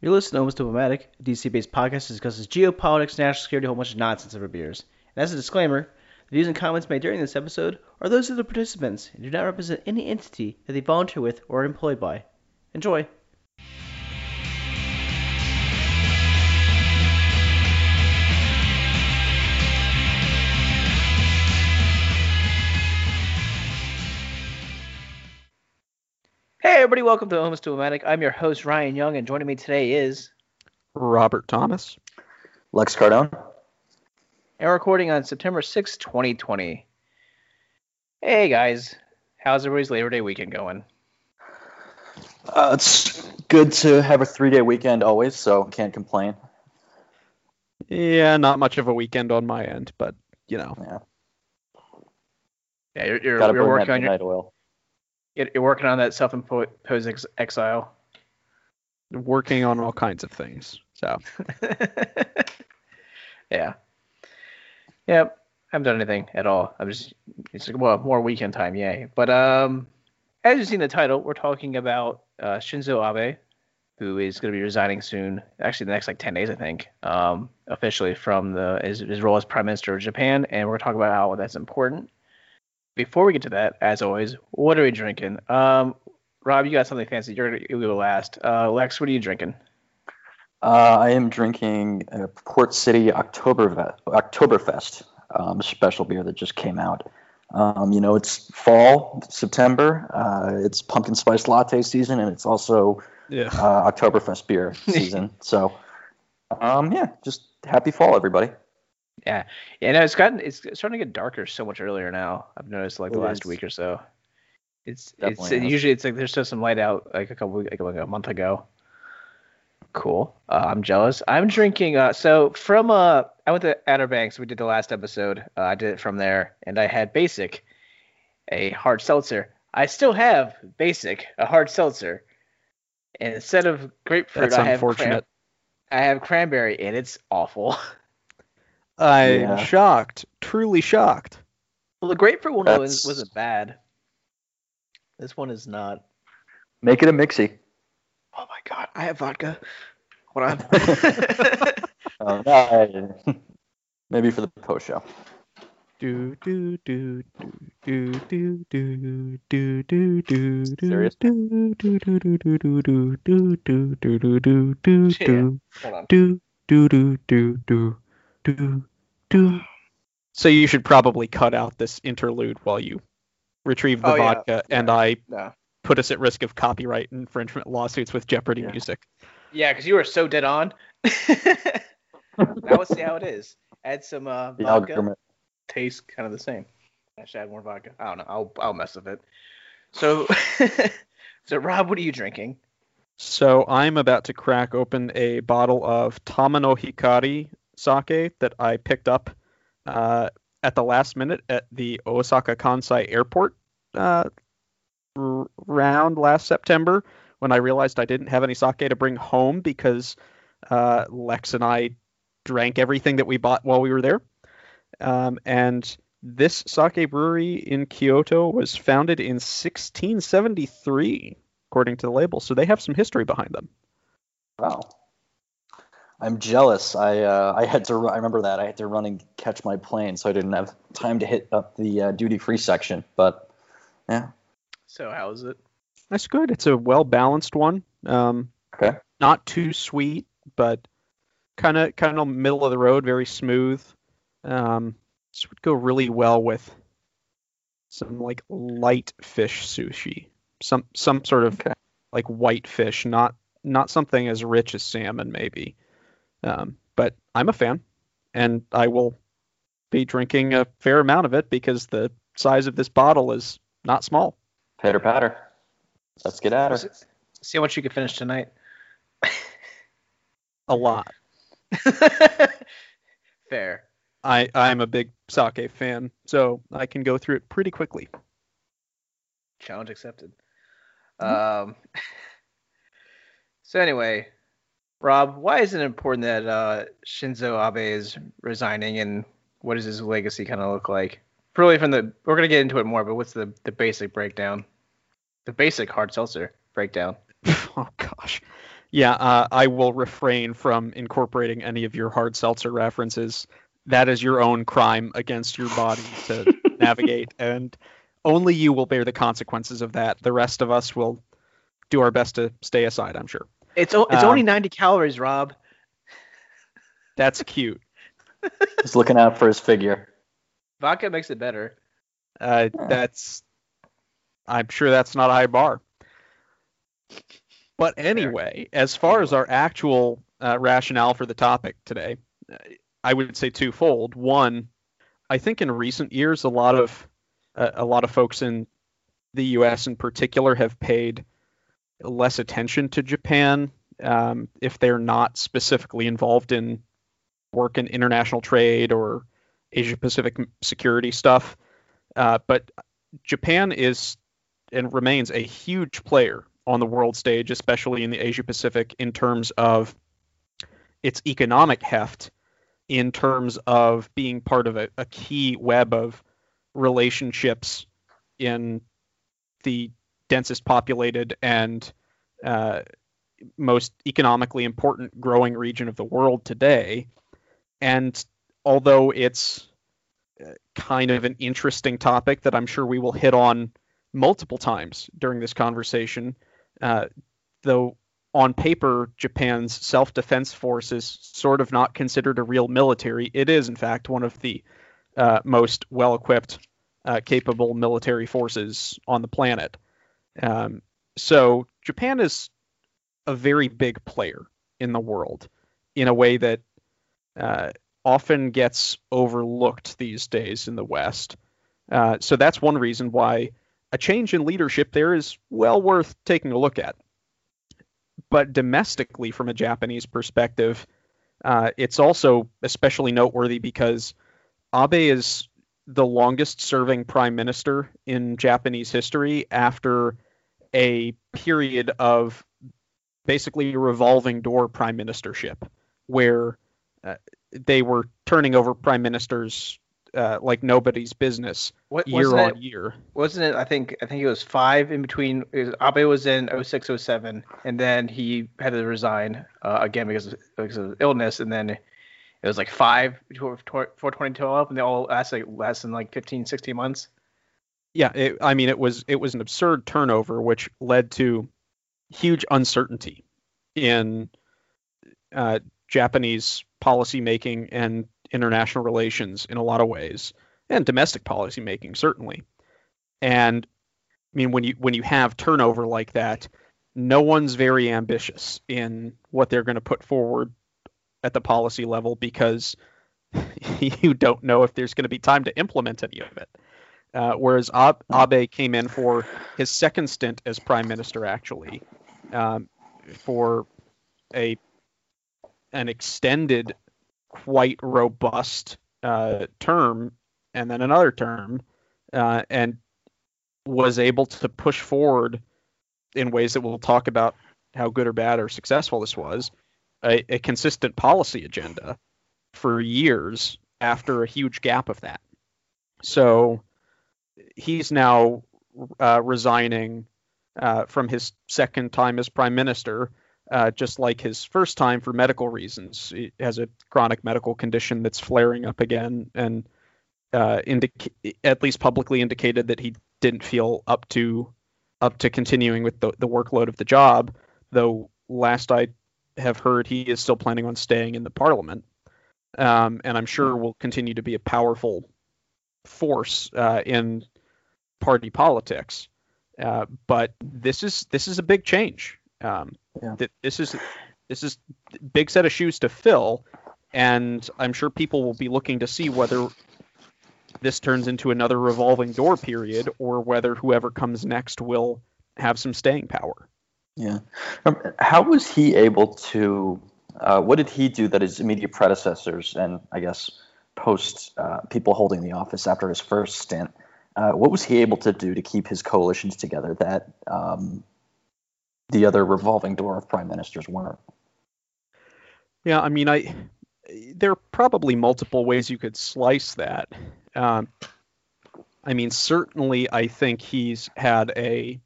You're listening to Almost Diplomatic, a DC-based podcast that discusses geopolitics, national security, a whole bunch of nonsense over beers. And as a disclaimer, the views and comments made during this episode are those of the participants and do not represent any entity that they volunteer with or are employed by. Enjoy. Everybody, welcome to Almost Diplomatic. I'm your host Ryan Young, and joining me today is Robert Thomas. Lex Cardone. and we're recording on September 6, 2020. Hey guys, how's everybody's Labor Day weekend going? Uh, it's good to have a three day weekend always, so can't complain. Yeah, not much of a weekend on my end, but you know, Yeah. Yeah, you're, you're, you're working on your, midnight oil. You're you're working on that self-imposed ex- exile. working on all kinds of things. So yeah. Yep. I haven't done anything at all. I'm just it's like well more weekend time, yay. But um as you've seen the title, we're talking about uh, Shinzo Abe, who is going to be resigning soon. Actually, the next like ten days, I think, um, officially from the his, his role as Prime Minister of Japan, and we're going to talk about how that's important. Before we get to that, as always, what are we drinking? Um, Rob, you got something fancy. You're gonna you go last. Uh, Lex, what are you drinking? Uh, I am drinking a Port City Oktoberfest, Oktoberfest um, special beer that just came out. Um, you know, it's fall, September. Uh, it's pumpkin spice latte season, and it's also yeah, uh, Oktoberfest beer season. so, um, yeah, just happy fall, everybody. Yeah, yeah. No, it's gotten it's starting to get darker so much earlier now. I've noticed like the It last is. week or so. It's Definitely it's is. usually it's like there's still some light out like a couple like, like a month ago. Cool. Uh, I'm jealous. I'm drinking. Uh, so from uh, I went to Outer Banks. We did the last episode. Uh, I did it from there, and I had basic, a hard seltzer. I still have basic, a hard seltzer, and instead of grapefruit, that's I have cran- I have cranberry, and it's awful. I'm Yeah. shocked, truly shocked. Well, the grapefruit one was, That's- wasn't bad. This one is not. Make it a mixie. Oh my god, I have vodka. Hold on. Uh, no, I- maybe for the post show. Do do do do do do do do do do Serious? do do do do do do do do do do do do do Yeah. do Hold on. do do do do do do do. So you should probably cut out this interlude while you retrieve the Oh, yeah. vodka, and I No. put us at risk of copyright infringement lawsuits with Jeopardy Yeah. music. Yeah, because you were so dead on. now let's see how it is. Add some uh, vodka. algorithm. Tastes kind of the same. I should add more vodka. I don't know. I'll I'll mess with it. So, so Rob, what are you drinking? So I'm about to crack open a bottle of Tamano Hikari sake that I picked up uh, at the last minute at the Osaka Kansai Airport uh, r- round last September when I realized I didn't have any sake to bring home because uh, Lex and I drank everything that we bought while we were there. Um, and this sake brewery in Kyoto was founded in 1673 according to the label. So they have some history behind them. Wow. I'm jealous. I uh, I had to. ru- I remember that I had to run and catch my plane, so I didn't have time to hit up the uh, duty free section. But yeah, So how is it? That's good. It's a well balanced one. Um, okay. not too sweet, but kind of kind of middle of the road, very smooth. Um, this would go really well with some like light fish sushi, some some sort of Okay. like white fish, not not something as rich as salmon maybe. Um, but I'm a fan, and I will be drinking a fair amount of it because the size of this bottle is not small. Patter patter. Let's get at her. See how much you can finish tonight. A lot. Fair. I I'm a big sake fan, so I can go through it pretty quickly. Challenge accepted. Um. So anyway, Rob, why is it important that uh, Shinzo Abe is resigning, and what does his legacy kind of look like? Really, from the we're gonna get into it more, but what's the the basic breakdown? The basic hard seltzer breakdown. oh gosh. Yeah, uh, I will refrain from incorporating any of your hard seltzer references. That is your own crime against your body to navigate, and only you will bear the consequences of that. The rest of us will do our best to stay aside. I'm sure. It's o- it's Um, only 90 calories, Rob. That's cute. He's looking out for his figure. Vodka makes it better. Uh, that's. I'm sure that's not a high bar. But anyway, as far as our actual uh, rationale for the topic today, uh, I would say twofold. One, I think in recent years, a lot of uh, a lot of folks in the U.S. in particular have paid less attention to Japan um, if they're not specifically involved in work in international trade or Asia Pacific security stuff. Uh, but Japan is and remains a huge player on the world stage, especially in the Asia Pacific, in terms of its economic heft, in terms of being part of a, a key web of relationships in the densest populated and uh, most economically important growing region of the world today. And although it's uh, kind of an interesting topic that I'm sure we will hit on multiple times during this conversation, uh, though on paper Japan's self-defense force is sort of not considered a real military, it is in fact one of the uh, most well-equipped, uh, capable military forces on the planet. Um, so Japan is a very big player in the world in a way that uh, often gets overlooked these days in the West. Uh, so that's one reason why a change in leadership there is well worth taking a look at. But domestically, from a Japanese perspective, uh, it's also especially noteworthy because Abe is the longest serving prime minister in Japanese history after a period of basically a revolving door prime ministership where uh, they were turning over prime ministers uh, like nobody's business What, year on it, year. Wasn't it? I think I think it was five in between. Was, Abe was in 06, 07, and then he had to resign uh, again because of, because of illness, and then it was like five before, before 2012, and they all lasted like less than like 15, 16 months. Yeah, it, I mean it was it was an absurd turnover which led to huge uncertainty in uh, Japanese policymaking and international relations in a lot of ways, and domestic policymaking certainly. And I mean when you when you have turnover like that, no one's very ambitious in what they're going to put forward at the policy level because you don't know if there's going to be time to implement any of it. Uh, whereas Ab- Abe came in for his second stint as prime minister, actually, um, for a an extended, quite robust uh, term, and then another term, uh, and was able to push forward in ways that we'll talk about how good or bad or successful this was, a, a consistent policy agenda for years after a huge gap of that. So he's now uh, resigning uh, from his second time as prime minister, uh, just like his first time for medical reasons. He has a chronic medical condition that's flaring up again, and uh, indica- at least publicly indicated that he didn't feel up to up to continuing with the, the workload of the job. Though last I have heard, he is still planning on staying in the parliament, um, and I'm sure will continue to be a powerful force uh, in party politics. Uh, but this is this is a big change. Um, Yeah. th- this is this is big set of shoes to fill, and I'm sure people will be looking to see whether this turns into another revolving door period or whether whoever comes next will have some staying power. Yeah. Um, How was he able to? Uh, what did he do that his immediate predecessors and I guess post uh, people holding the office after his first stint? Uh, what was he able to do to keep his coalitions together that um, the other revolving door of prime ministers weren't? Yeah, I mean, I there are probably multiple ways you could slice that. Um, I mean, certainly, I think he's had a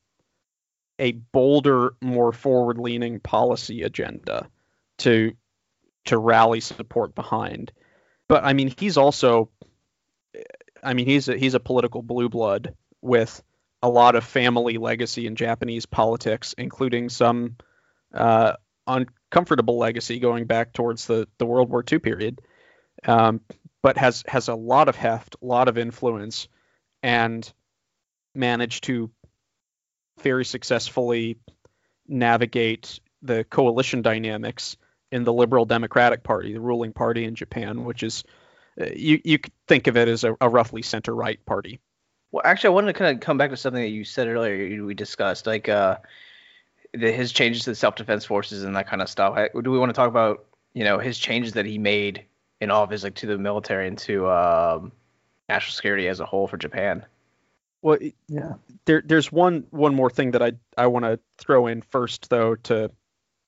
a bolder, more forward-leaning policy agenda to to rally support behind. But I mean, he's also, I mean, he's a, he's a political blue blood with a lot of family legacy in Japanese politics, including some uh, uncomfortable legacy going back towards the, the World War II period, um, but has has a lot of heft, a lot of influence, and managed to very successfully navigate the coalition dynamics in the Liberal Democratic Party, the ruling party in Japan, which is uh, you you could think of it as a, a roughly center right party. Well, actually, I wanted to kind of come back to something that you said earlier. We discussed like uh, the, his changes to the self defense forces and that kind of stuff. I, do we want to talk about you know his changes that he made in office, like to the military and to um, national security as a whole for Japan? Well, yeah. There, there's one one more thing that I I want to throw in first though to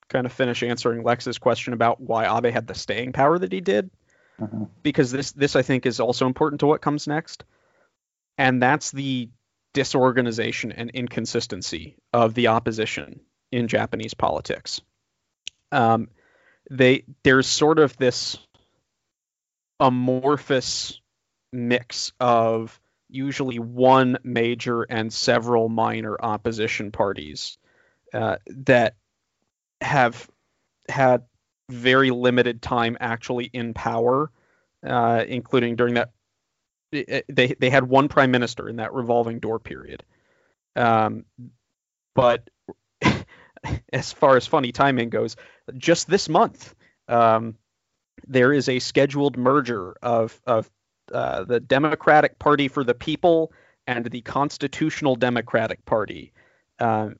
kind of finish answering Lex's question about why Abe had the staying power that he did, uh-huh. because this this I think is also important to what comes next, and that's the disorganization and inconsistency of the opposition in Japanese politics. Um, they there's sort of this amorphous mix of usually one major and several minor opposition parties uh, that have had very limited time actually in power, uh, including during that they they had one prime minister in that revolving door period. Um, but as far as funny timing goes, just this month, um, there is a scheduled merger of of uh, the Democratic Party for the People and the Constitutional Democratic Party, uh,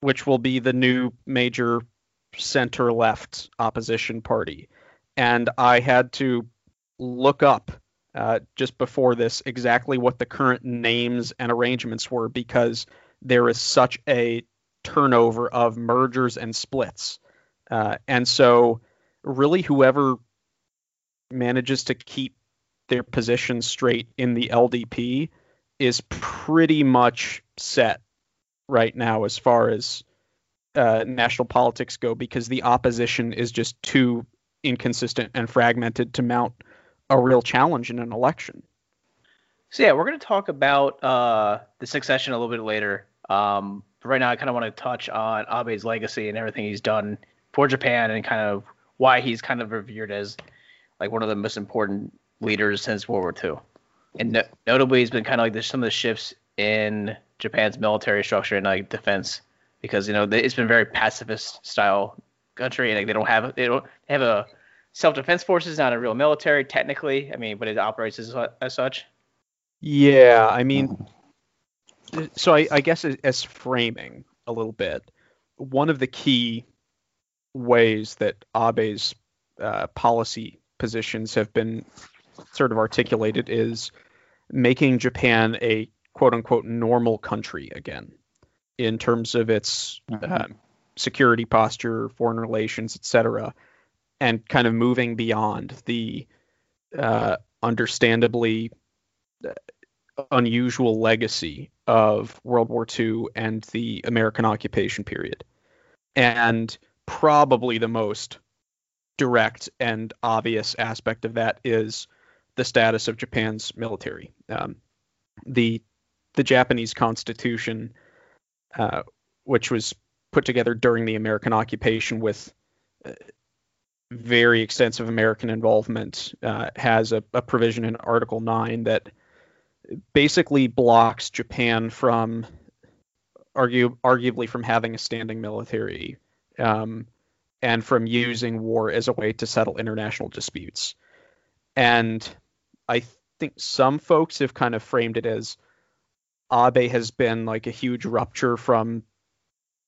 which will be the new major center left opposition party. And I had to look up uh, just before this exactly what the current names and arrangements were because there is such a turnover of mergers and splits. Uh, and so, really, whoever manages to keep their position straight in the LDP is pretty much set right now as far as uh, national politics go because the opposition is just too inconsistent and fragmented to mount a real challenge in an election. So yeah, we're going to talk about uh, the succession a little bit later. Um, right now, I kind of want to touch on Abe's legacy and everything he's done for Japan and kind of why he's kind of revered as like one of the most important leaders since World War II. And no- notably, he's been kind of like there's some of the shifts in Japan's military structure and like defense because you know it's been very pacifist style country and like, they don't have they don't they have a self defense force forces, not a real military technically. I mean, but it operates as, as such. Yeah, I mean, so I, I guess as framing a little bit, one of the key ways that Abe's uh, policy positions have been sort of articulated is making Japan a quote unquote normal country again in terms of its mm-hmm. uh, security posture, foreign relations, etc and kind of moving beyond the uh, understandably uh, unusual legacy of World War II and the American occupation period. And probably the most direct and obvious aspect of that is the status of Japan's military. Um, the the Japanese Constitution, uh, which was put together during the American occupation with uh, very extensive American involvement, uh, has a, a, provision in Article 9 that basically blocks Japan from argue, arguably from having a standing military um, and from using war as a way to settle international disputes. And I think some folks have kind of framed it as Abe has been like a huge rupture from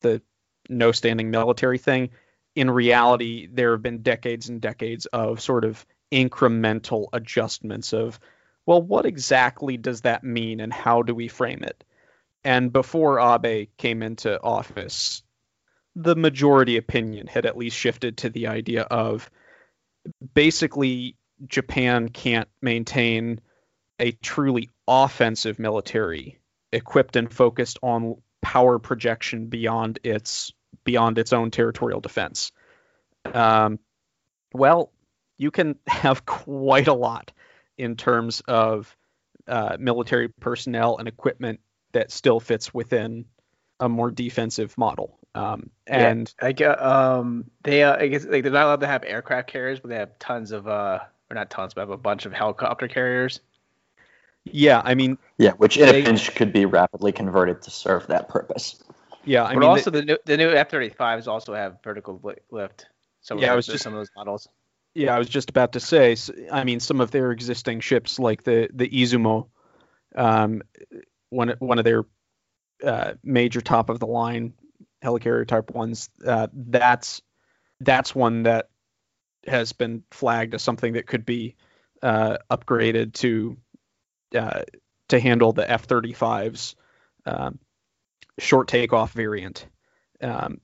the no standing military thing in reality, there have been decades and decades of sort of incremental adjustments of, well, what exactly does that mean and how do we frame it? And before Abe came into office, the majority opinion had at least shifted to the idea of basically Japan can't maintain a truly offensive military equipped and focused on power projection beyond its beyond its own territorial defense. Um, well, you can have quite a lot in terms of uh, military personnel and equipment that still fits within a more defensive model. Um, and yeah, I guess um, they uh, I guess like they're not allowed to have aircraft carriers, but they have tons of uh, or not tons, but have a bunch of helicopter carriers. Yeah, I mean, yeah, which in they, a pinch could be rapidly converted to serve that purpose. Yeah, I but mean, also the, the new the new F-35s also have vertical lift. So yeah, I was just some of those models. Yeah, I was just about to say. I mean, some of their existing ships, like the the Izumo, um, one one of their uh, major top of the line helicarrier type ones, uh, that's that's one that has been flagged as something that could be uh, upgraded to uh, to handle the F-35's um, short takeoff variant. Um,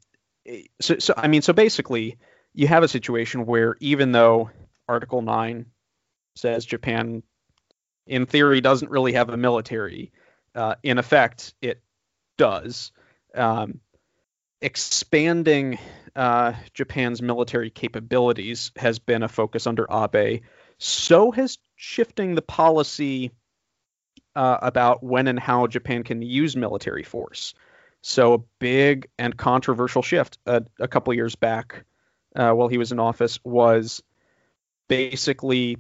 so, so I mean, so basically, you have a situation where even though Article Nine says Japan, in theory, doesn't really have a military, uh, in effect, it does. Um, expanding uh, Japan's military capabilities has been a focus under Abe. So has shifting the policy uh, about when and how Japan can use military force. So a big and controversial shift uh, a couple years back, uh, while he was in office, was basically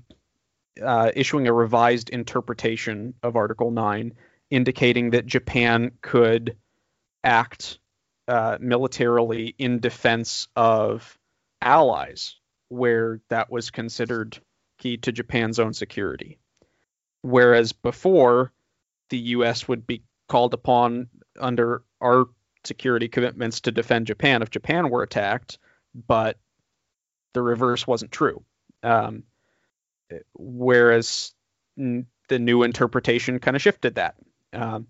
uh, issuing a revised interpretation of Article Nine, indicating that Japan could act uh, militarily in defense of allies where that was considered key to Japan's own security. Whereas before, the U.S. would be called upon under our security commitments to defend Japan if Japan were attacked, but the reverse wasn't true. Um, whereas n- the new interpretation kind of shifted that. Um,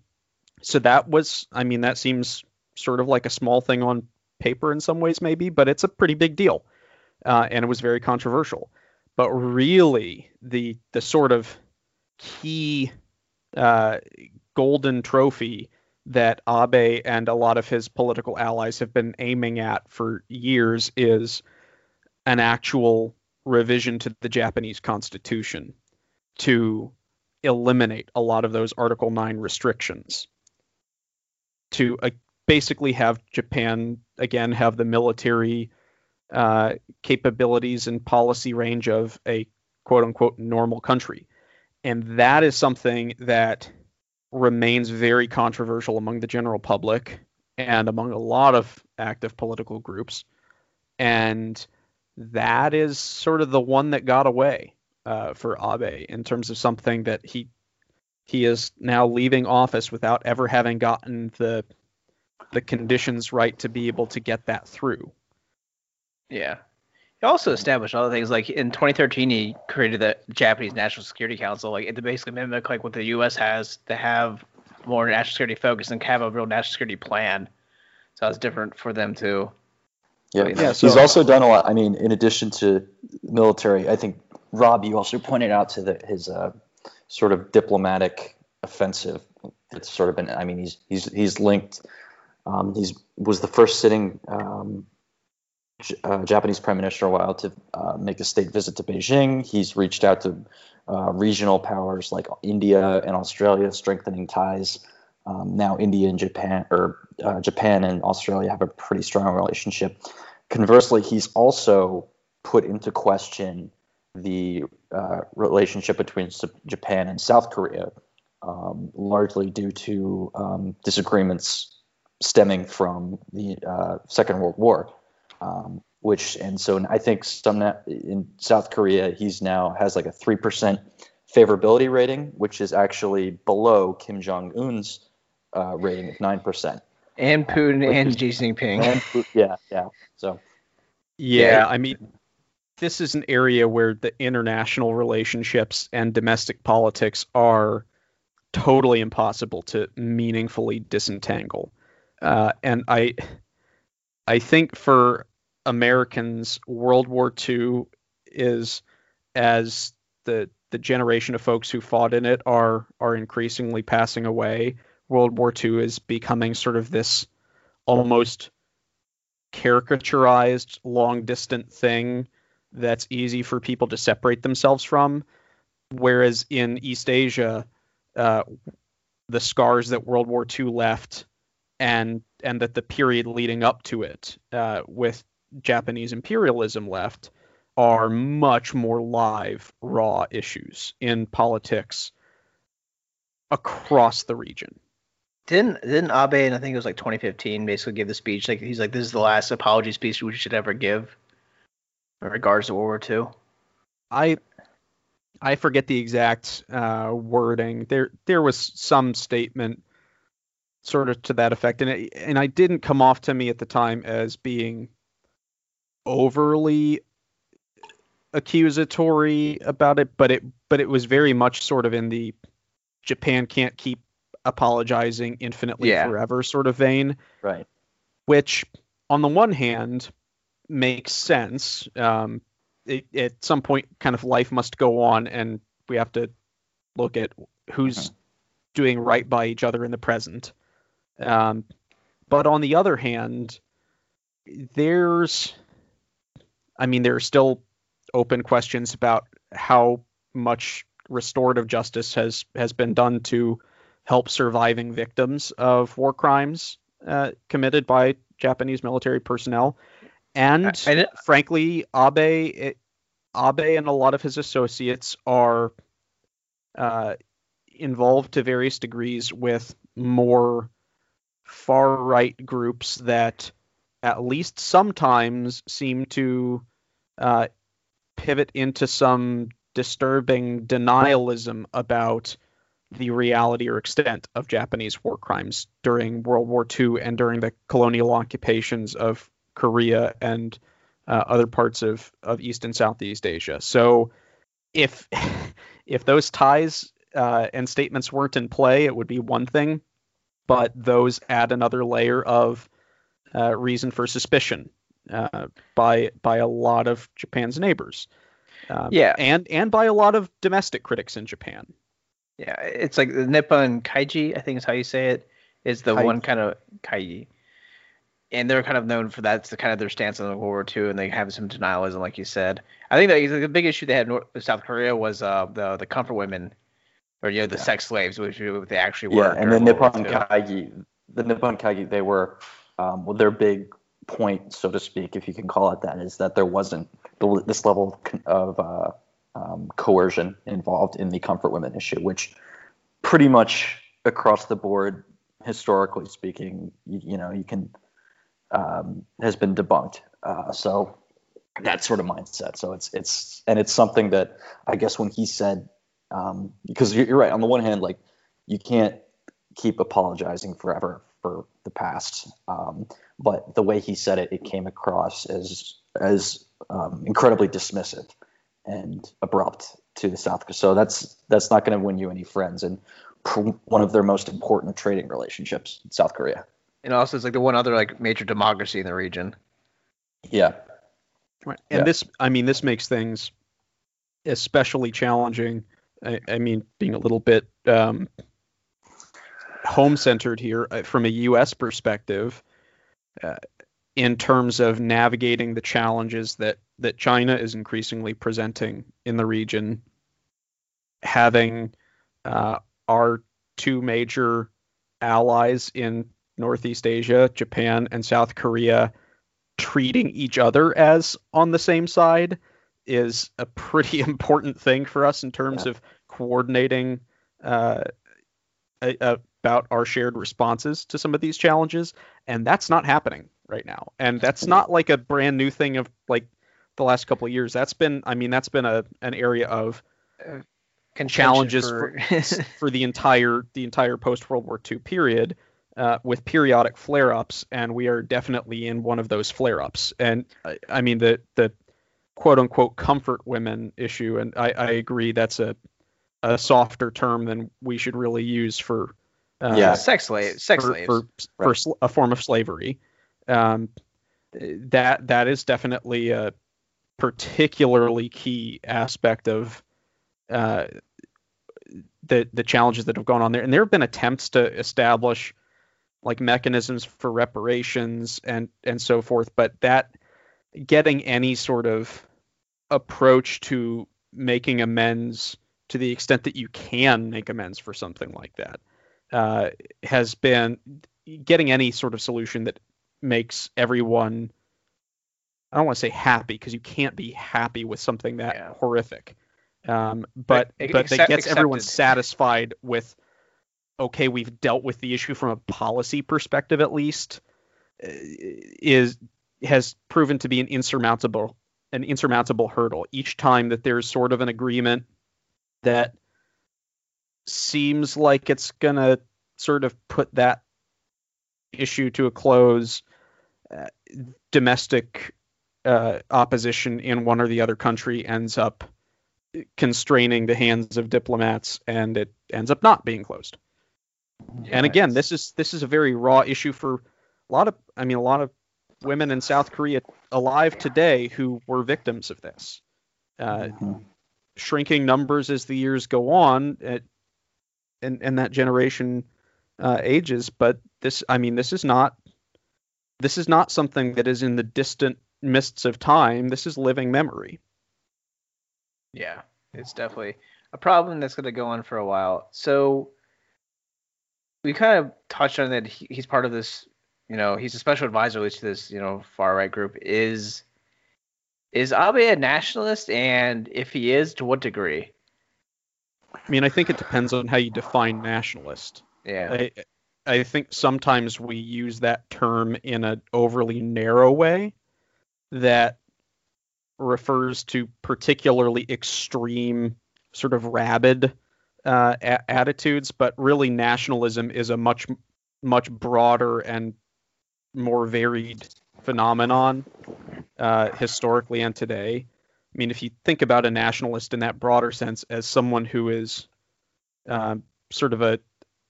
so that was, I mean, that seems sort of like a small thing on paper in some ways, maybe, but it's a pretty big deal, uh, and it was very controversial. But really, the the sort of key uh, golden trophy that Abe and a lot of his political allies have been aiming at for years is an actual revision to the Japanese constitution to eliminate a lot of those Article 9 restrictions to uh, basically have Japan again have the military uh, capabilities and policy range of a quote unquote normal country. And that is something that remains very controversial among the general public and among a lot of active political groups. And that is sort of the one that got away uh, for Abe in terms of something that he he is now leaving office without ever having gotten the the conditions right to be able to get that through. Yeah. He also established other things like in 2013 he created the Japanese National Security Council, like to basically mimic like what the U.S. has to have more national security focus and have a real national security plan. So it's different for them too. Yeah, yeah. So, he's also done a lot. I mean, in addition to military, I think Rob, you also pointed out to the, his uh, sort of diplomatic offensive. It's sort of been. I mean, he's he's he's linked um, he was the first sitting um, J- uh, Japanese prime minister a while to uh, make a state visit to Beijing. He's reached out to uh, regional powers like India and Australia, strengthening ties. Um, now, India and Japan, or uh, Japan and Australia, have a pretty strong relationship. Conversely, he's also put into question the uh, relationship between Japan and South Korea, um, largely due to um, disagreements stemming from the uh, Second World War. Um, which and so I think some in South Korea he's now has like a three percent favorability rating, which is actually below Kim Jong Un's uh, rating of nine percent. And Putin uh, and Xi Jinping. And, yeah, yeah. So. Yeah, yeah, I mean, this is an area where the international relationships and domestic politics are totally impossible to meaningfully disentangle. Uh, and I, I think for Americans, World War II is as the the generation of folks who fought in it are are increasingly passing away. World War II is becoming sort of this almost caricaturized, long distant thing that's easy for people to separate themselves from. Whereas in East Asia, uh, the scars that World War II left and and that the period leading up to it uh, with Japanese imperialism left are much more live, raw issues in politics across the region. Didn't didn't Abe and I think it was like 2015 basically give the speech like he's like this is the last apology speech we should ever give in regards to World War II. I I forget the exact uh, wording. There there was some statement sort of to that effect, and it, and I didn't come off to me at the time as being overly accusatory about it, but it but it was very much sort of in the Japan can't keep apologizing infinitely Yeah. forever sort of vein, Right. which on the one hand makes sense. Um, it, at some point, kind of life must go on, and we have to look at who's Mhm. doing right by each other in the present. Um, but on the other hand, there's, I mean, there are still open questions about how much restorative justice has has been done to help surviving victims of war crimes uh, committed by Japanese military personnel. And I- I frankly, Abe, it, Abe and a lot of his associates are uh, involved to various degrees with more far right groups that at least sometimes seem to uh, pivot into some disturbing denialism about the reality or extent of Japanese war crimes during World War II and during the colonial occupations of Korea and uh, other parts of, of East and Southeast Asia. So if if those ties uh, and statements weren't in play, it would be one thing, but those add another layer of uh, reason for suspicion uh, by by a lot of Japan's neighbors. Um, Yeah. and and by a lot of domestic critics in Japan. Yeah, it's like the Nippon Kaiji, I think is how you say it, is the Kaiji. one kind of Kaiji. And they're kind of known for that's the kind of their stance on World War II, and they have some denialism, like you said. I think that the big issue they had in North, South Korea was uh, the the comfort women, or you know the Yeah. sex slaves, which they actually were. Yeah, and the World Nippon II. Kaigi, the Nippon Kaigi, they were, um, well, their big point, so to speak, if you can call it that, is that there wasn't the, this level of, uh, um, coercion involved in the comfort women issue, which pretty much across the board, historically speaking, you, you know, you can um, has been debunked. Uh, so that sort of mindset. So it's it's and it's something that I guess when he said, um, because you're, you're right. On the one hand, like you can't keep apologizing forever for the past, um, but the way he said it, it came across as as um, incredibly dismissive and abrupt to the South. So that's that's not going to win you any friends and pr- one of their most important trading relationships, South Korea. And also, it's like the one other like major democracy in the region. Yeah, Right. And Yeah. this, I mean, this makes things especially challenging. I, I mean, being a little bit um, home centered here uh, from a U.S. perspective, uh, in terms of navigating the challenges that that China is increasingly presenting in the region, having uh, our two major allies in Northeast Asia, Japan and South Korea, treating each other as on the same side is a pretty important thing for us in terms Yeah. of coordinating uh, a, about our shared responses to some of these challenges, and that's not happening right now. And that's not like a brand new thing of like the last couple of years. That's been, I mean, that's been a an area of Contention challenges for- for the entire the entire post World War II period uh, with periodic flare ups, and we are definitely in one of those flare ups. And I, I mean the the quote unquote comfort women issue, and I, I agree that's a a softer term than we should really use for uh, Yeah. sex slaves, sex for, slaves. for, for Right. a form of slavery. Um, that that is definitely a particularly key aspect of uh, the the challenges that have gone on there. And there have been attempts to establish like mechanisms for reparations and and so forth, but that getting any sort of approach to making amends to the extent that you can make amends for something like that uh, has been getting any sort of solution that makes everyone I don't want to say happy because you can't be happy with something that yeah. horrific. Um, but but, but that gets everyone satisfied with okay, we've dealt with the issue from a policy perspective at least uh, is has proven to be an insurmountable an insurmountable hurdle each time that there's sort of an agreement that seems like it's going to sort of put that issue to a close uh, domestic uh, opposition in one or the other country ends up constraining the hands of diplomats and it ends up not being closed and again, this is this is a very raw issue for a lot of I mean a lot of women in South Korea alive today who were victims of this. Uh, mm-hmm. Shrinking numbers as the years go on, at, and and that generation uh, ages. But this, I mean, this is not this is not something that is in the distant mists of time. This is living memory. Yeah, it's definitely a problem that's going to go on for a while. So we kind of touched on that he, he's part of this you know he's a special advisor to this you know far right group is is abe a nationalist and if he is to what degree i mean i think it depends on how you define nationalist yeah i, I think sometimes we use that term in an overly narrow way that refers to particularly extreme sort of rabid uh, a- attitudes, but really nationalism is a much much broader and more varied phenomenon uh, historically and today. I mean, if you think about a nationalist in that broader sense as someone who is uh, sort of a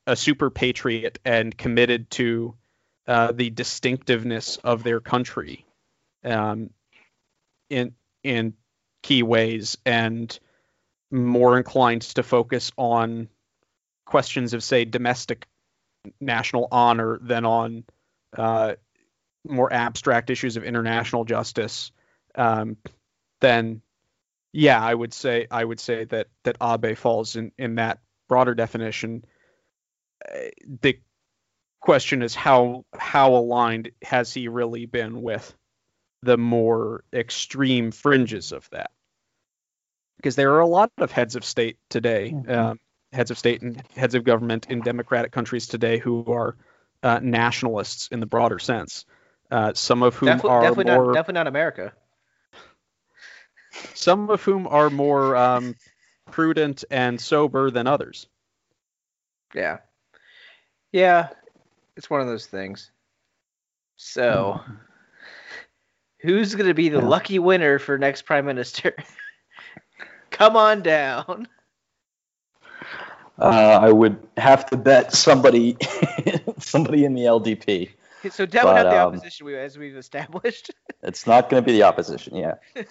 a super patriot and committed to uh, the distinctiveness of their country um, in in key ways and more inclined to focus on questions of, say, domestic national honor than on uh, more abstract issues of international justice, um, then yeah, I would say I would say that that Abe falls in in that broader definition. Uh, the question is how how aligned has he really been with the more extreme fringes of that? because there are a lot of heads of state today, mm-hmm. um, heads of state and heads of government in democratic countries today who are uh, nationalists in the broader sense. Uh, some of whom definitely, are definitely more, not, definitely not America. Some of whom are more um, prudent and sober than others. Yeah, yeah, it's one of those things. So, who's going to be the yeah. lucky winner for next prime minister? Come on down. Uh, I would have to bet somebody, somebody in the LDP. So definitely not the um, opposition, we, as we've established. it's not going to be the opposition, yeah.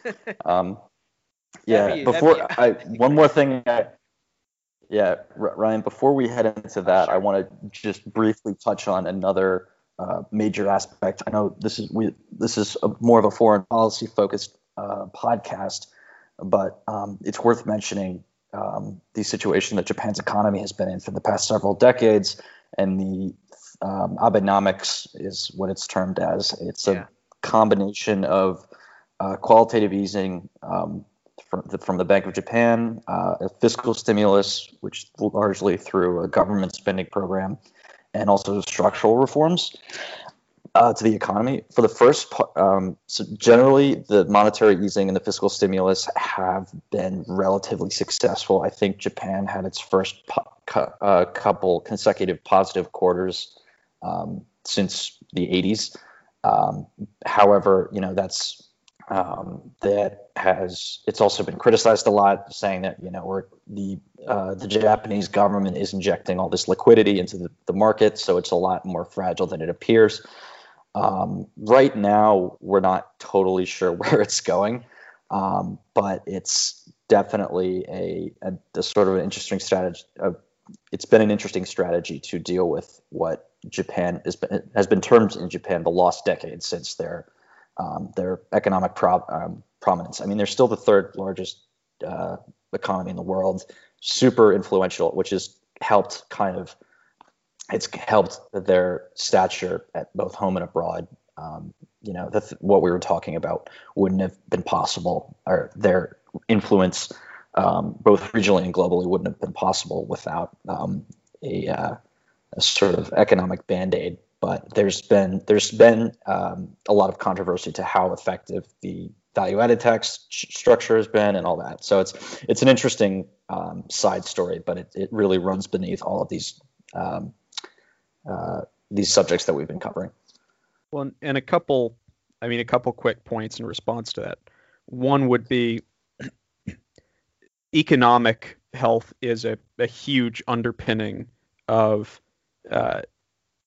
Um, yeah. Be, before I, one more thing, I, yeah, Ryan. Before we head into that, sure. I want to just briefly touch on another uh, major aspect. I know this is we this is a, more of a foreign policy focused uh, podcast, but um, it's worth mentioning um, the situation that Japan's economy has been in for the past several decades, and the um, Abenomics is what it's termed as. It's a yeah. combination of uh, qualitative easing um, from, the, from the Bank of Japan, uh, a fiscal stimulus, which largely through a government spending program, and also structural reforms uh, to the economy. For the first, um, so generally, the monetary easing and the fiscal stimulus have been relatively successful. I think Japan had its first po- uh, couple consecutive positive quarters um, since the 80s. Um, however, you know that's um, that has it's also been criticized a lot, saying that you know the uh, the Japanese government is injecting all this liquidity into the, the market, so it's a lot more fragile than it appears. Um, right now, we're not totally sure where it's going. Um, but it's definitely a, a, a, sort of an interesting strategy. Uh, it's been an interesting strategy to deal with what Japan has been, has been termed in Japan the lost decade since their um, their economic pro, um, prominence. I mean, they're still the third largest uh, economy in the world, super influential, which has helped kind of it's helped their stature at both home and abroad. Um, you know, what we were talking about wouldn't have been possible, or their influence, um, both regionally and globally, wouldn't have been possible without um, a, uh, a, sort of economic band aid. But there's been there's been um, a lot of controversy to how effective the value-added tax structure has been and all that. So it's it's an interesting um, side story, but it, it really runs beneath all of these um, uh, these subjects that we've been covering. Well, and a couple, I mean, a couple quick points in response to that. One would be economic health is a, a huge underpinning of uh,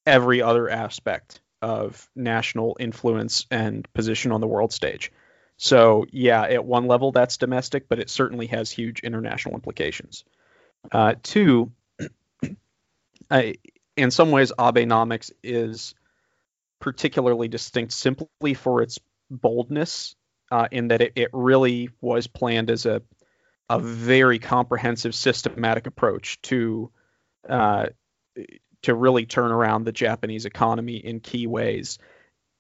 every other aspect of national influence and position on the world stage. So, yeah, at one level that's domestic, but it certainly has huge international implications. Uh, two, I, in some ways, Abenomics is particularly distinct simply for its boldness, uh, in that it, it really was planned as a a very comprehensive, systematic approach to uh, to really turn around the Japanese economy in key ways.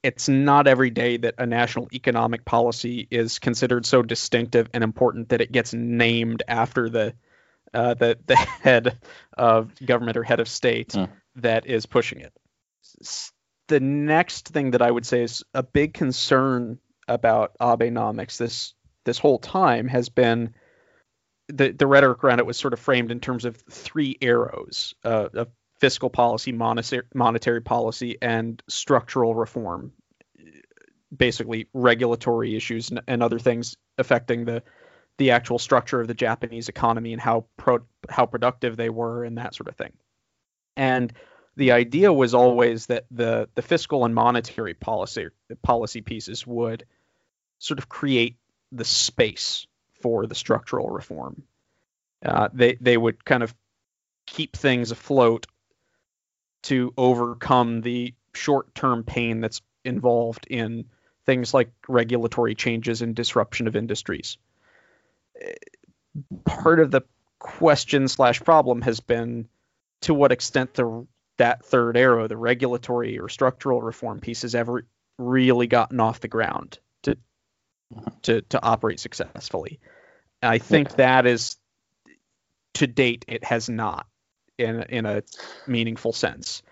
It's not every day that a national economic policy is considered so distinctive and important that it gets named after the uh, the the head of government or head of state mm. that is pushing it. The next thing that I would say is a big concern about Abenomics this this whole time has been the the rhetoric around it was sort of framed in terms of three arrows uh, of fiscal policy, monetary monetary policy, and structural reform. Basically, regulatory issues and, and other things affecting the the actual structure of the Japanese economy and how pro- how productive they were and that sort of thing. And the idea was always that the the fiscal and monetary policy policy pieces would sort of create the space for the structural reform. Uh, they they would kind of keep things afloat to overcome the short-term pain that's involved in things like regulatory changes and disruption of industries. Part of the question slash problem has been to what extent the that third arrow, the regulatory or structural reform piece, has ever really gotten off the ground to to to operate successfully. I think that is to date it has not in in a meaningful sense.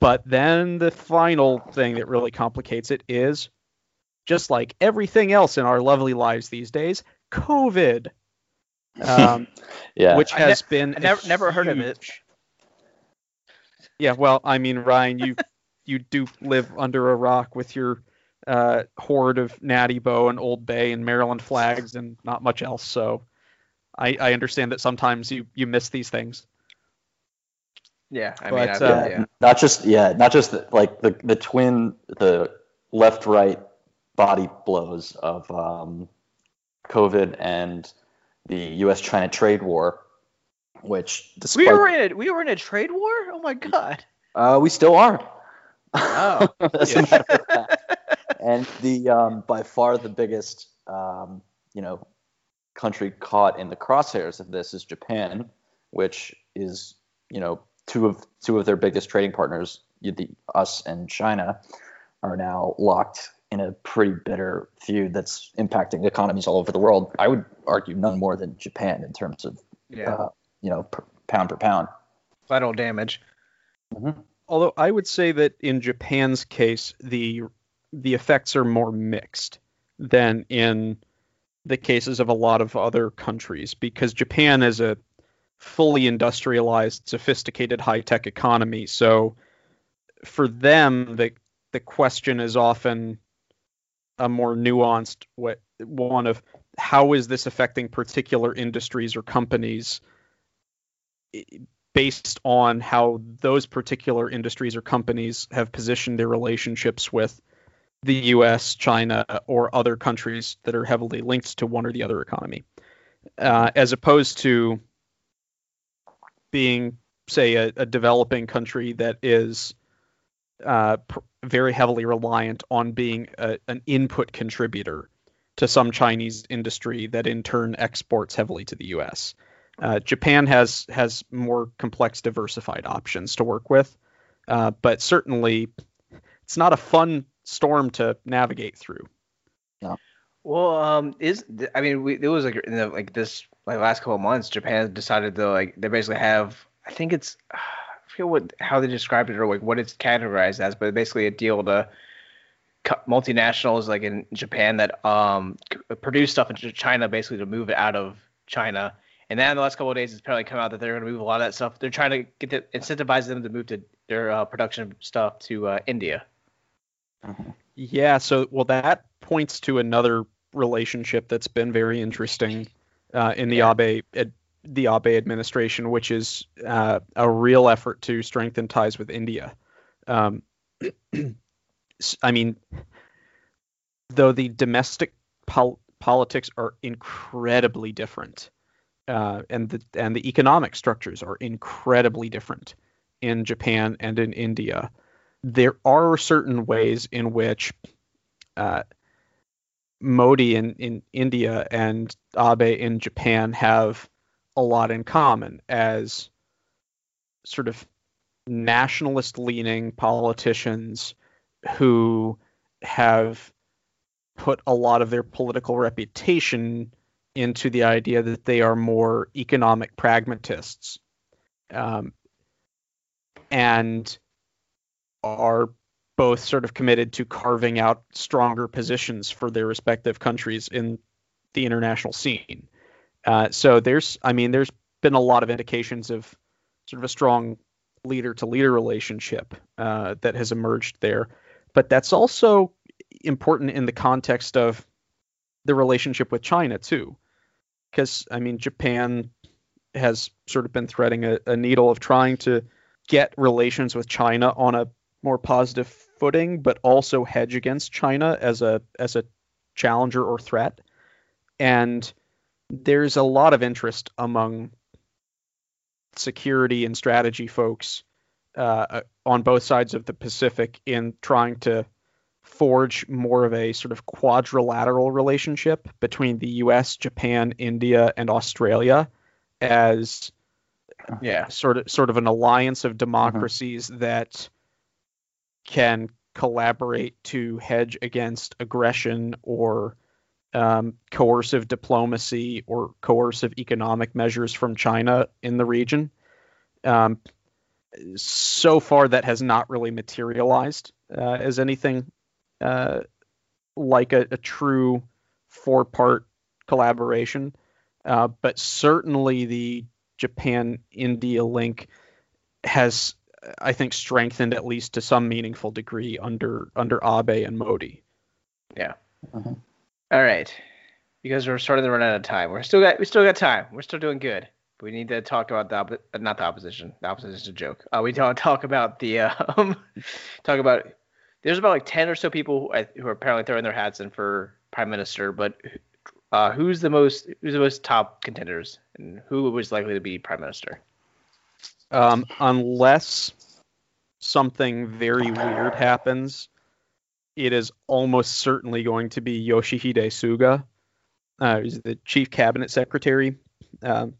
But then the final thing that really complicates it is just like everything else in our lovely lives these days, COVID. Um, yeah, which has ne- been I never never heard of it. Yeah, well, I mean, Ryan, you you do live under a rock with your uh, horde of Natty Boh and Old Bay and Maryland flags and not much else. So I, I understand that sometimes you you miss these things. Yeah, I But, mean, uh, I, yeah. Not just yeah, not just the, like the the twin the left right body blows of um, COVID and the U.S. China trade war, which despite we were in a we were in a trade war. Oh my god. uh, we still are. Oh. As a matter of fact. And the um, by far the biggest um, you know country caught in the crosshairs of this is Japan, which is you know two of two of their biggest trading partners, the us and China, are now locked in a pretty bitter feud that's impacting economies all over the world. I would argue none more than Japan in terms of, Yeah. uh, you know, per, pound per pound. Collateral damage. Although I would say that in Japan's case, the the effects are more mixed than in the cases of a lot of other countries because Japan is a fully industrialized, sophisticated, high-tech economy. So for them, the the question is often a more nuanced one of how is this affecting particular industries or companies based on how those particular industries or companies have positioned their relationships with the U.S., China, or other countries that are heavily linked to one or the other economy, uh, as opposed to being, say, a, a developing country that is uh, pr- very heavily reliant on being a, an input contributor to some Chinese industry that in turn exports heavily to the U.S. Uh, Japan has has more complex, diversified options to work with, uh, but certainly it's not a fun storm to navigate through. Well, um, is I mean, we, it was like in the, like this like last couple of months, Japan decided to like they basically have I think it's I forget what how they described it or like what it's categorized as, but basically a deal to multinationals like in Japan that um produce stuff into China basically to move it out of China. And then in the last couple of days, it's apparently come out that they're going to move a lot of that stuff. They're trying to get to incentivize them to move to their uh, production stuff to uh, India. Yeah, so well that points to another relationship that's been very interesting uh, in the Yeah. Abe ad, the Abe administration, which is uh, a real effort to strengthen ties with India. Um, I mean, though the domestic pol- politics are incredibly different, uh, and the and the economic structures are incredibly different in Japan and in India. There are certain ways in which uh, Modi in, in India and Abe in Japan have a lot in common as sort of nationalist leaning politicians who have put a lot of their political reputation into the idea that they are more economic pragmatists um, and are both sort of committed to carving out stronger positions for their respective countries in the international scene. Uh, so there's, I mean, there's been a lot of indications of sort of a strong leader to leader relationship uh, that has emerged there. But that's also important in the context of the relationship with China, too. Because, I mean, Japan has sort of been threading a, a needle of trying to get relations with China on a more positive footing, but also hedge against China as a as a challenger or threat. And there's a lot of interest among security and strategy folks uh, on both sides of the Pacific in trying to forge more of a sort of quadrilateral relationship between the U.S., Japan, India, and Australia as Yeah. sort of sort of an alliance of democracies that can collaborate to hedge against aggression or um, coercive diplomacy or coercive economic measures from China in the region. Um, so far, that has not really materialized uh, as anything uh, like a, a true four part collaboration. Uh, but certainly, the Japan India link has, I think, strengthened at least to some meaningful degree under under Abe and Modi. Yeah. All right. Because we're starting to run out of time. We're still got we still got time. We're still doing good. We need to talk about the oppo- uh, not the opposition. The opposition is a joke. Uh, we talk talk about the um talk about there's about like ten or so people who, who are apparently throwing their hats in for prime minister. But uh, who's the most who's the most top contenders and who was likely to be prime minister? Um, unless something very weird happens, it is almost certainly going to be Yoshihide Suga. Uh, he's the chief cabinet secretary. Um,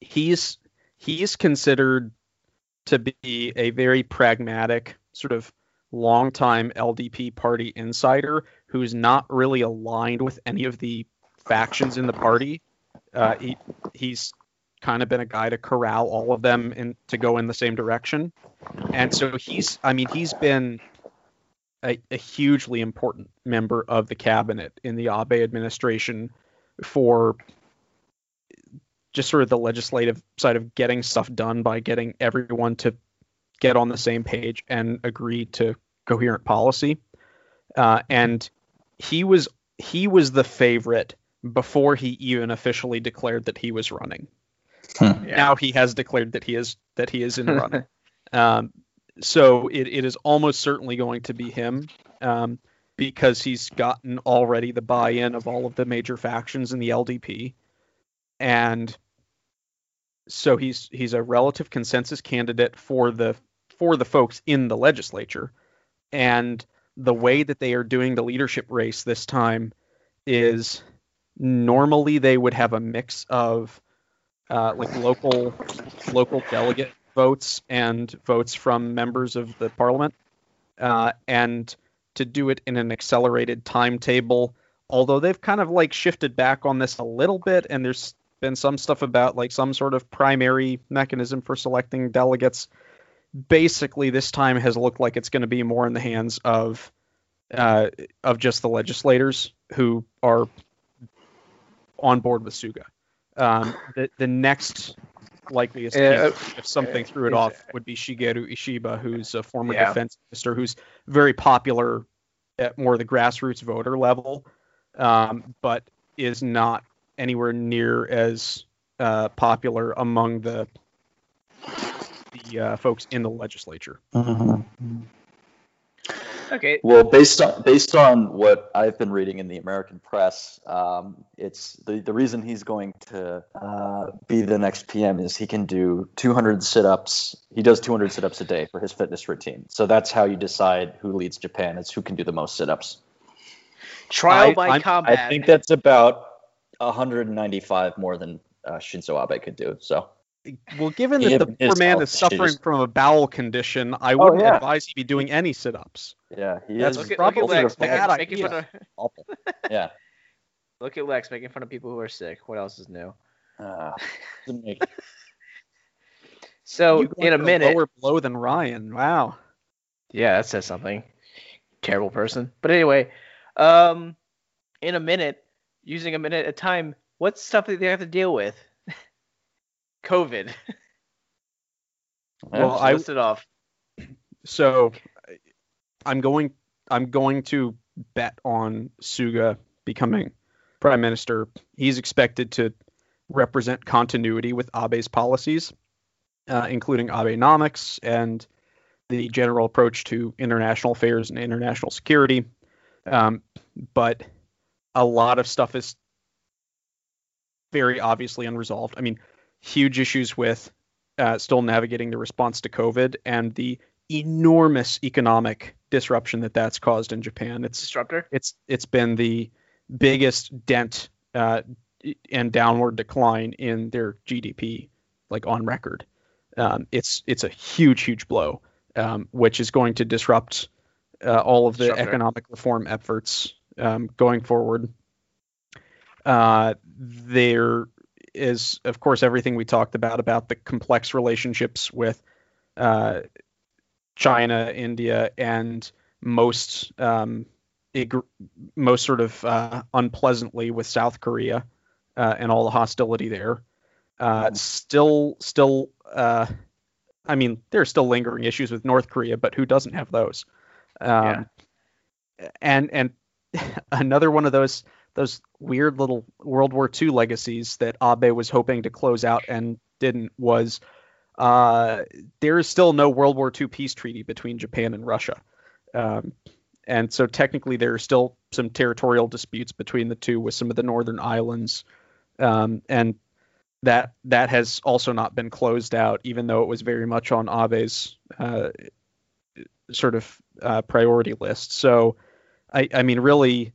he's he's considered to be a very pragmatic, sort of longtime LDP party insider who's not really aligned with any of the factions in the party. Uh, he he's kind of been a guy to corral all of them and to go in the same direction. And so he's, I mean, he's been a, a hugely important member of the cabinet in the Abe administration for just sort of the legislative side of getting stuff done by getting everyone to get on the same page and agree to coherent policy. Uh, and he was he was the favorite before he even officially declared that he was running. Hmm. Now he has declared that he is that he is in the running. um, so it, it is almost certainly going to be him um, because he's gotten already the buy-in of all of the major factions in the LDP, and so he's he's a relative consensus candidate for the for the folks in the legislature, and the way that they are doing the leadership race this time is normally they would have a mix of uh, like local local delegate votes and votes from members of the parliament, uh, and to do it in an accelerated timetable. Although they've kind of like shifted back on this a little bit, and there's been some stuff about like some sort of primary mechanism for selecting delegates. Basically, this time has looked like it's going to be more in the hands of uh, of just the legislators who are on board with Suga. Um, the the next likeliest Yeah, case, if something threw it off would be Shigeru Ishiba, who's a former Yeah. defense minister who's very popular at more the grassroots voter level, um, but is not anywhere near as uh, popular among the the uh, folks in the legislature. Mhm. Okay. Well, based on based on what I've been reading in the American press, um, it's the the reason he's going to uh, be the next PM is he can do 200 sit-ups. He does 200 sit-ups a day for his fitness routine. So that's how you decide who leads Japan. It's who can do the most sit-ups. Trial I- by I'm- combat. I think that's about 195 more than uh, Shinzo Abe could do. So Well, given that the poor man is suffering issues. from a bowel condition, I wouldn't yeah. advise he be doing any sit-ups. yeah, he That's is look at, probably look at Lex a making, bad fun idea. of. Yeah. look at Lex making fun of people who are sick. What else is new? Uh, So in a for minute, lower blow than Ryan. Wow. yeah, that says something. Terrible person. But anyway, um, in a minute, using a minute at a time, what's stuff that they have to deal with? COVID. Well, I- list it off. So I'm going I'm going to bet on Suga becoming prime minister. He's expected to represent continuity with Abe's policies, uh, including Abenomics and the general approach to international affairs and international security. Um, but a lot of stuff is very obviously unresolved. I mean, huge issues with uh, still navigating the response to COVID and the enormous economic disruption that that's caused in Japan. It's Disruptor. it's it's been the biggest dent uh, and downward decline in their GDP, like on record. Um, it's it's a huge huge blow, um, which is going to disrupt uh, all of the Disruptor. economic reform efforts um, going forward. Uh, there is, of course, everything we talked about about the complex relationships with uh, China, India, and most um, ig- most sort of uh, unpleasantly with South Korea uh, and all the hostility there. Uh. Still, still, uh, I mean, there are still lingering issues with North Korea, but who doesn't have those? Um, And and another one of those those weird little World War II legacies that Abe was hoping to close out and didn't was uh, there is still no World War II peace treaty between Japan and Russia. Um, and so technically there are still some territorial disputes between the two with some of the northern islands. Um, and that that has also not been closed out, even though it was very much on Abe's uh, sort of uh, priority list. So, I, I mean, really,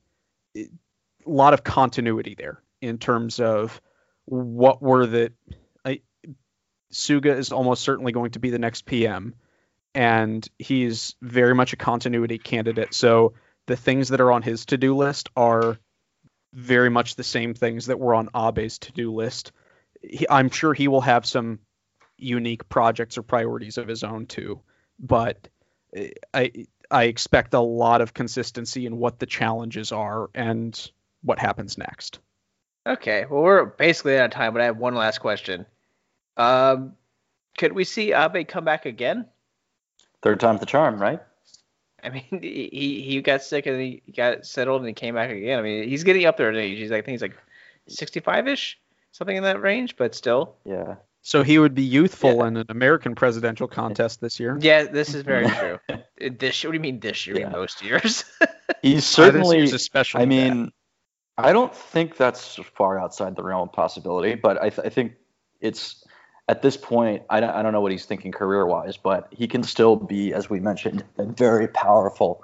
lot of continuity there in terms of what were the. I, Suga is almost certainly going to be the next PM, and he's very much a continuity candidate. So the things that are on his to-do list are very much the same things that were on Abe's to-do list. He, I'm sure he will have some unique projects or priorities of his own too, but I I expect a lot of consistency in what the challenges are and what happens next. Okay, well we're basically out of time, but I have one last question. Um, could we see Abe come back again? Third time's the charm, right? I mean, he he he got sick and he got settled and he came back again. I mean, he's getting up there in age. He's like, I think he's like 65ish, something in that range, but still. Yeah. So he would be youthful Yeah. in an American presidential contest this year. Yeah, this is very true. This what do you mean this year? Yeah. Most years. He's certainly. This year's especially I bad. I don't think that's far outside the realm of possibility, but I, th- I think it's at this point. I don't, I don't know what he's thinking career wise, but he can still be, as we mentioned, a very powerful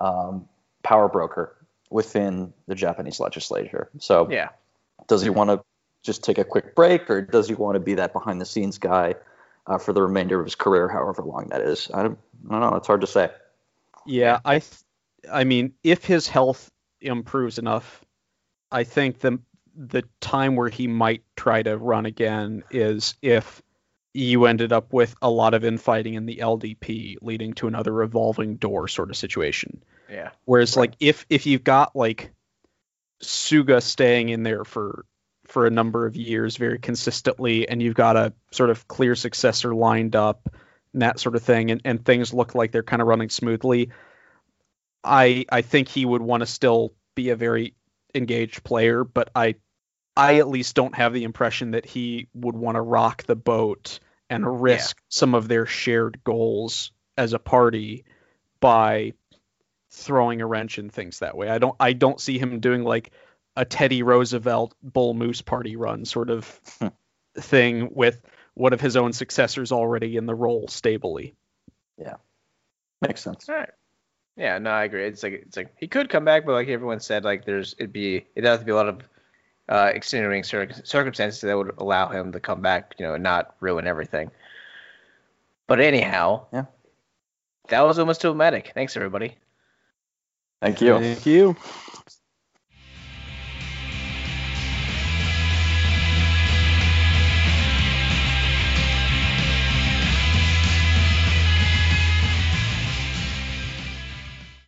um, power broker within the Japanese legislature. So, Yeah. does he want to just take a quick break, or does he want to be that behind the scenes guy uh, for the remainder of his career, however long that is? I don't, I don't know. It's hard to say. Yeah, I, th- I mean, if his health improves enough, I think the the time where he might try to run again is if you ended up with a lot of infighting in the LDP, leading to another revolving door sort of situation. Yeah. Whereas, like, if if you've got like Suga staying in there for for a number of years very consistently, and you've got a sort of clear successor lined up, and that sort of thing, and, and things look like they're kind of running smoothly, I I think he would want to still be a very engaged player, but I I at least don't have the impression that he would want to rock the boat and risk some of their shared goals as a party by throwing a wrench in things that way. I don't I don't see him doing like a Teddy Roosevelt Bull Moose party run sort of hmm. thing with one of his own successors already in the role stably. Yeah. Makes sense. All right. Yeah, no, I agree. It's like it's like he could come back, but like everyone said, like there's it'd be it'd have to be a lot of uh, extenuating cir- circumstances that would allow him to come back, you know, and not ruin everything. But anyhow, Yeah. that was almost automatic. Thanks everybody. Thank you. Thank you.